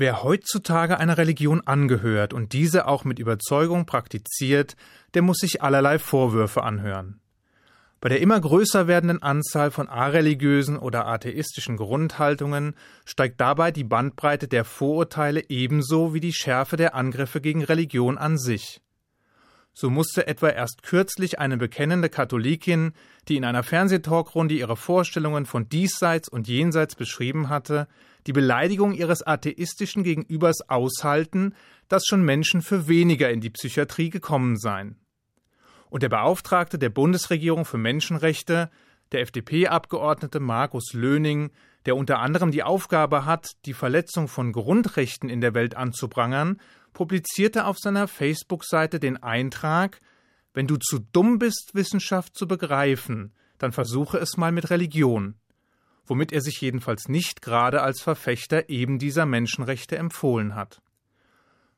Wer heutzutage einer Religion angehört und diese auch mit Überzeugung praktiziert, der muss sich allerlei Vorwürfe anhören. Bei der immer größer werdenden Anzahl von areligiösen oder atheistischen Grundhaltungen steigt dabei die Bandbreite der Vorurteile ebenso wie die Schärfe der Angriffe gegen Religion an sich. So musste etwa erst kürzlich eine bekennende Katholikin, die in einer Fernsehtalkrunde ihre Vorstellungen von diesseits und jenseits beschrieben hatte, die Beleidigung ihres atheistischen Gegenübers aushalten, dass schon Menschen für weniger in die Psychiatrie gekommen seien. Und der Beauftragte der Bundesregierung für Menschenrechte, der FDP-Abgeordnete Markus Löning, der unter anderem die Aufgabe hat, die Verletzung von Grundrechten in der Welt anzuprangern, publizierte auf seiner Facebook-Seite den Eintrag Wenn du zu dumm bist, Wissenschaft zu begreifen, dann versuche es mal mit Religion, womit er sich jedenfalls nicht gerade als Verfechter eben dieser Menschenrechte empfohlen hat.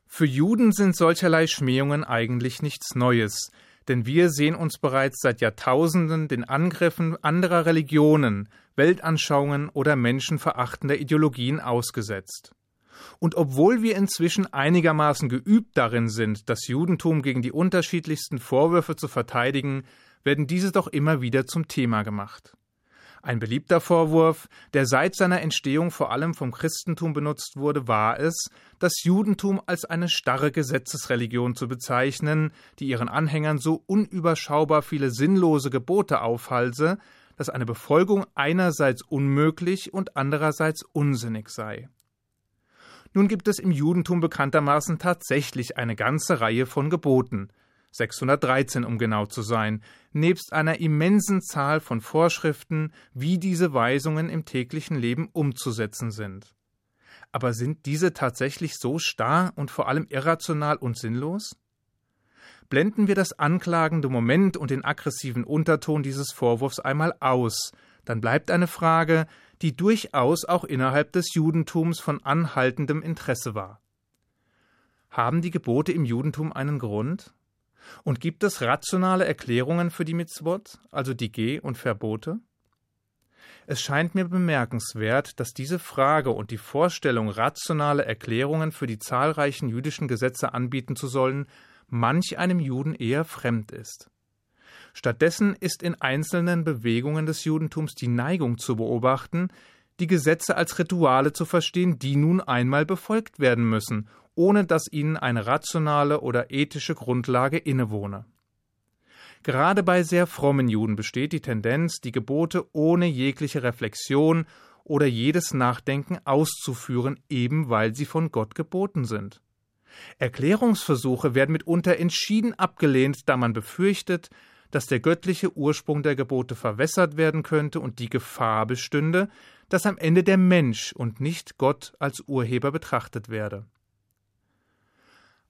Für Juden sind solcherlei Schmähungen eigentlich nichts Neues, denn wir sehen uns bereits seit Jahrtausenden den Angriffen anderer Religionen, Weltanschauungen oder menschenverachtender Ideologien ausgesetzt. Und obwohl wir inzwischen einigermaßen geübt darin sind, das Judentum gegen die unterschiedlichsten Vorwürfe zu verteidigen, werden diese doch immer wieder zum Thema gemacht. Ein beliebter Vorwurf, der seit seiner Entstehung vor allem vom Christentum benutzt wurde, war es, das Judentum als eine starre Gesetzesreligion zu bezeichnen, die ihren Anhängern so unüberschaubar viele sinnlose Gebote aufhalse, dass eine Befolgung einerseits unmöglich und andererseits unsinnig sei. Nun gibt es im Judentum bekanntermaßen tatsächlich eine ganze Reihe von Geboten, 613 um genau zu sein, nebst einer immensen Zahl von Vorschriften, wie diese Weisungen im täglichen Leben umzusetzen sind. Aber sind diese tatsächlich so starr und vor allem irrational und sinnlos? Blenden wir das anklagende Moment und den aggressiven Unterton dieses Vorwurfs einmal aus, dann bleibt eine Frage, die durchaus auch innerhalb des Judentums von anhaltendem Interesse war. Haben die Gebote im Judentum einen Grund? Und gibt es rationale Erklärungen für die Mitzvot, also die Geh- und Verbote? Es scheint mir bemerkenswert, dass diese Frage und die Vorstellung, rationale Erklärungen für die zahlreichen jüdischen Gesetze anbieten zu sollen, manch einem Juden eher fremd ist. Stattdessen ist in einzelnen Bewegungen des Judentums die Neigung zu beobachten, die Gesetze als Rituale zu verstehen, die nun einmal befolgt werden müssen, ohne dass ihnen eine rationale oder ethische Grundlage innewohne. Gerade bei sehr frommen Juden besteht die Tendenz, die Gebote ohne jegliche Reflexion oder jedes Nachdenken auszuführen, eben weil sie von Gott geboten sind. Erklärungsversuche werden mitunter entschieden abgelehnt, da man befürchtet, dass der göttliche Ursprung der Gebote verwässert werden könnte und die Gefahr bestünde, dass am Ende der Mensch und nicht Gott als Urheber betrachtet werde.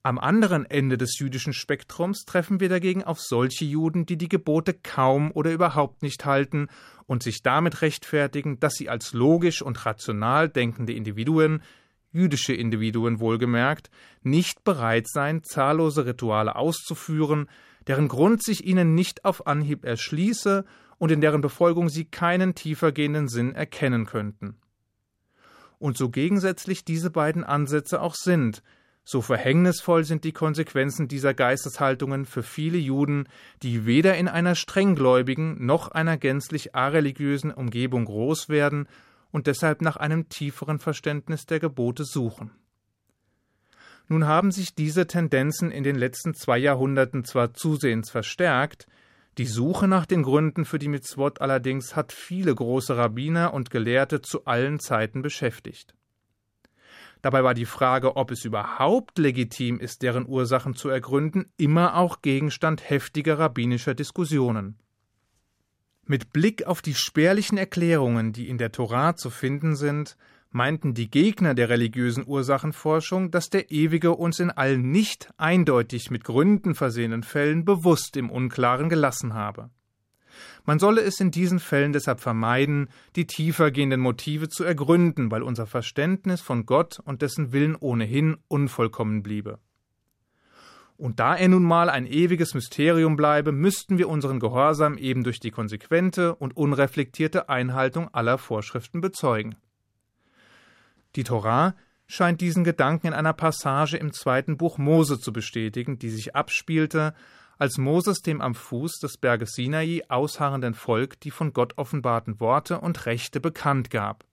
Am anderen Ende des jüdischen Spektrums treffen wir dagegen auf solche Juden, die die Gebote kaum oder überhaupt nicht halten und sich damit rechtfertigen, dass sie als logisch und rational denkende Individuen, jüdische Individuen wohlgemerkt, nicht bereit seien, zahllose Rituale auszuführen, deren Grund sich ihnen nicht auf Anhieb erschließe und in deren Befolgung sie keinen tiefergehenden Sinn erkennen könnten. Und so gegensätzlich diese beiden Ansätze auch sind, so verhängnisvoll sind die Konsequenzen dieser Geisteshaltungen für viele Juden, die weder in einer strenggläubigen noch einer gänzlich areligiösen Umgebung groß werden und deshalb nach einem tieferen Verständnis der Gebote suchen. Nun haben sich diese Tendenzen in den letzten zwei Jahrhunderten zwar zusehends verstärkt, die Suche nach den Gründen für die Mitzvot allerdings hat viele große Rabbiner und Gelehrte zu allen Zeiten beschäftigt. Dabei war die Frage, ob es überhaupt legitim ist, deren Ursachen zu ergründen, immer auch Gegenstand heftiger rabbinischer Diskussionen. Mit Blick auf die spärlichen Erklärungen, die in der Torah zu finden sind, meinten die Gegner der religiösen Ursachenforschung, dass der Ewige uns in allen nicht eindeutig mit Gründen versehenen Fällen bewusst im Unklaren gelassen habe. Man solle es in diesen Fällen deshalb vermeiden, die tiefergehenden Motive zu ergründen, weil unser Verständnis von Gott und dessen Willen ohnehin unvollkommen bliebe. Und da er nun mal ein ewiges Mysterium bleibe, müssten wir unseren Gehorsam eben durch die konsequente und unreflektierte Einhaltung aller Vorschriften bezeugen. Die Torah scheint diesen Gedanken in einer Passage im zweiten Buch Mose zu bestätigen, die sich abspielte, als Moses dem am Fuß des Berges Sinai ausharrenden Volk die von Gott offenbarten Worte und Rechte bekannt gab.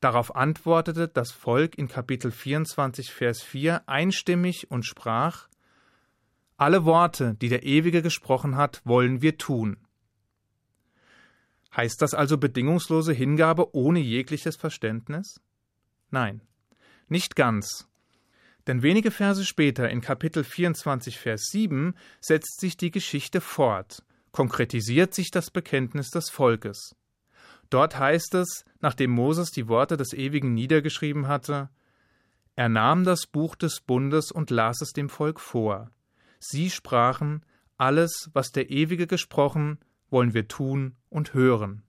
Darauf antwortete das Volk in Kapitel 24, Vers 4 einstimmig und sprach: Alle Worte, die der Ewige gesprochen hat, wollen wir tun. Heißt das also bedingungslose Hingabe ohne jegliches Verständnis? Nein, nicht ganz. Denn wenige Verse später, in Kapitel 24, Vers 7, setzt sich die Geschichte fort, konkretisiert sich das Bekenntnis des Volkes. Dort heißt es, nachdem Moses die Worte des Ewigen niedergeschrieben hatte, er nahm das Buch des Bundes und las es dem Volk vor. Sie sprachen, alles, was der Ewige gesprochen, wollen wir tun und hören.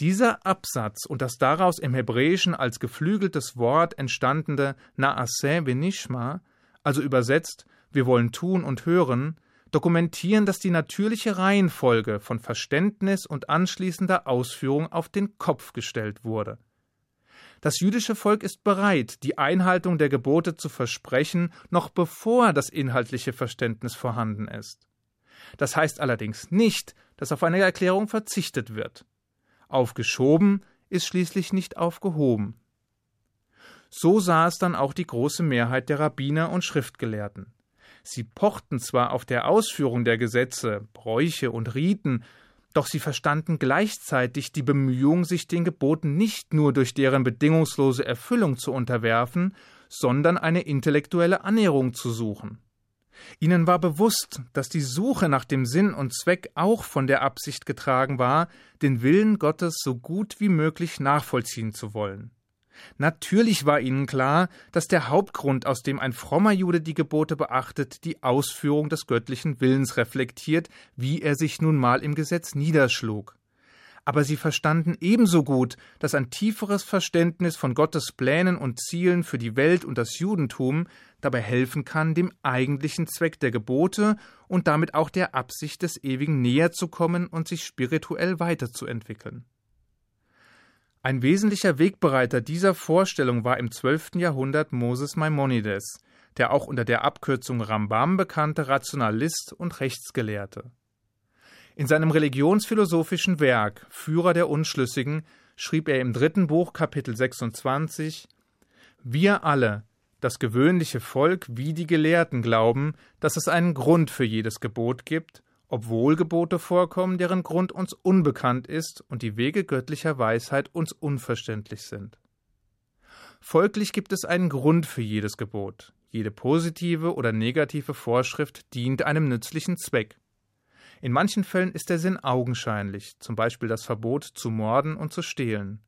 Dieser Absatz und das daraus im Hebräischen als geflügeltes Wort entstandene Naaseh Benishma, also übersetzt wir wollen tun und hören, dokumentieren, dass die natürliche Reihenfolge von Verständnis und anschließender Ausführung auf den Kopf gestellt wurde. Das jüdische Volk ist bereit, die Einhaltung der Gebote zu versprechen, noch bevor das inhaltliche Verständnis vorhanden ist. Das heißt allerdings nicht, dass auf eine Erklärung verzichtet wird. Aufgeschoben ist schließlich nicht aufgehoben. So sah es dann auch die große Mehrheit der Rabbiner und Schriftgelehrten. Sie pochten zwar auf der Ausführung der Gesetze, Bräuche und Riten, doch sie verstanden gleichzeitig die Bemühung, sich den Geboten nicht nur durch deren bedingungslose Erfüllung zu unterwerfen, sondern eine intellektuelle Annäherung zu suchen. Ihnen war bewusst, dass die Suche nach dem Sinn und Zweck auch von der Absicht getragen war, den Willen Gottes so gut wie möglich nachvollziehen zu wollen. Natürlich war ihnen klar, dass der Hauptgrund, aus dem ein frommer Jude die Gebote beachtet, die Ausführung des göttlichen Willens reflektiert, wie er sich nun mal im Gesetz niederschlug aber sie verstanden ebenso gut, dass ein tieferes Verständnis von Gottes Plänen und Zielen für die Welt und das Judentum dabei helfen kann, dem eigentlichen Zweck der Gebote und damit auch der Absicht des Ewigen näher zu kommen und sich spirituell weiterzuentwickeln. Ein wesentlicher Wegbereiter dieser Vorstellung war im 12. Jahrhundert Moses Maimonides, der auch unter der Abkürzung Rambam bekannte Rationalist und Rechtsgelehrte. In seinem religionsphilosophischen Werk Führer der Unschlüssigen schrieb er im dritten Buch Kapitel 26 Wir alle, das gewöhnliche Volk wie die Gelehrten glauben, dass es einen Grund für jedes Gebot gibt, obwohl Gebote vorkommen, deren Grund uns unbekannt ist und die Wege göttlicher Weisheit uns unverständlich sind. Folglich gibt es einen Grund für jedes Gebot. Jede positive oder negative Vorschrift dient einem nützlichen Zweck. In manchen Fällen ist der Sinn augenscheinlich, zum Beispiel das Verbot zu morden und zu stehlen.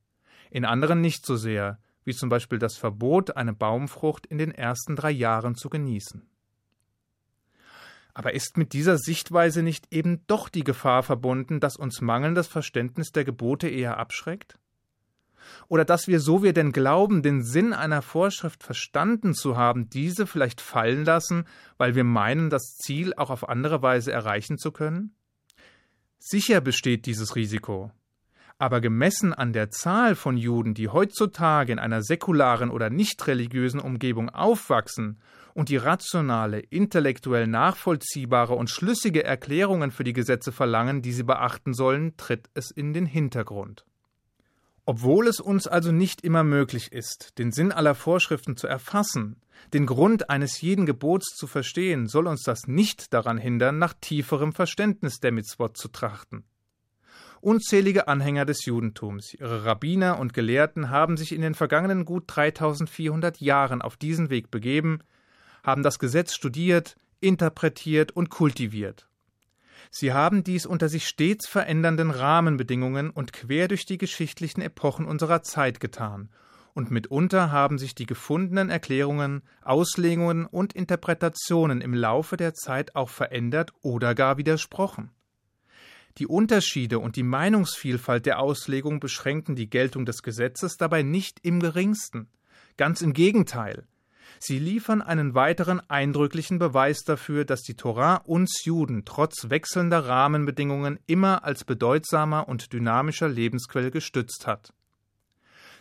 In anderen nicht so sehr, wie zum Beispiel das Verbot, eine Baumfrucht in den ersten drei Jahren zu genießen. Aber ist mit dieser Sichtweise nicht eben doch die Gefahr verbunden, dass uns mangelndes Verständnis der Gebote eher abschreckt? oder dass wir, so wir denn glauben, den Sinn einer Vorschrift verstanden zu haben, diese vielleicht fallen lassen, weil wir meinen, das Ziel auch auf andere Weise erreichen zu können? Sicher besteht dieses Risiko. Aber gemessen an der Zahl von Juden, die heutzutage in einer säkularen oder nicht religiösen Umgebung aufwachsen und die rationale, intellektuell nachvollziehbare und schlüssige Erklärungen für die Gesetze verlangen, die sie beachten sollen, tritt es in den Hintergrund. Obwohl es uns also nicht immer möglich ist, den Sinn aller Vorschriften zu erfassen, den Grund eines jeden Gebots zu verstehen, soll uns das nicht daran hindern, nach tieferem Verständnis der Mitzvot zu trachten. Unzählige Anhänger des Judentums, ihre Rabbiner und Gelehrten haben sich in den vergangenen gut 3400 Jahren auf diesen Weg begeben, haben das Gesetz studiert, interpretiert und kultiviert. Sie haben dies unter sich stets verändernden Rahmenbedingungen und quer durch die geschichtlichen Epochen unserer Zeit getan, und mitunter haben sich die gefundenen Erklärungen, Auslegungen und Interpretationen im Laufe der Zeit auch verändert oder gar widersprochen. Die Unterschiede und die Meinungsvielfalt der Auslegung beschränken die Geltung des Gesetzes dabei nicht im geringsten. Ganz im Gegenteil. Sie liefern einen weiteren eindrücklichen Beweis dafür, dass die Torah uns Juden trotz wechselnder Rahmenbedingungen immer als bedeutsamer und dynamischer Lebensquell gestützt hat.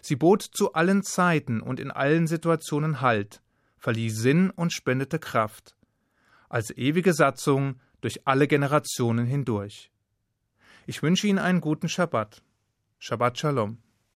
Sie bot zu allen Zeiten und in allen Situationen Halt, verlieh Sinn und spendete Kraft. Als ewige Satzung durch alle Generationen hindurch. Ich wünsche Ihnen einen guten Schabbat. Shabbat Shalom.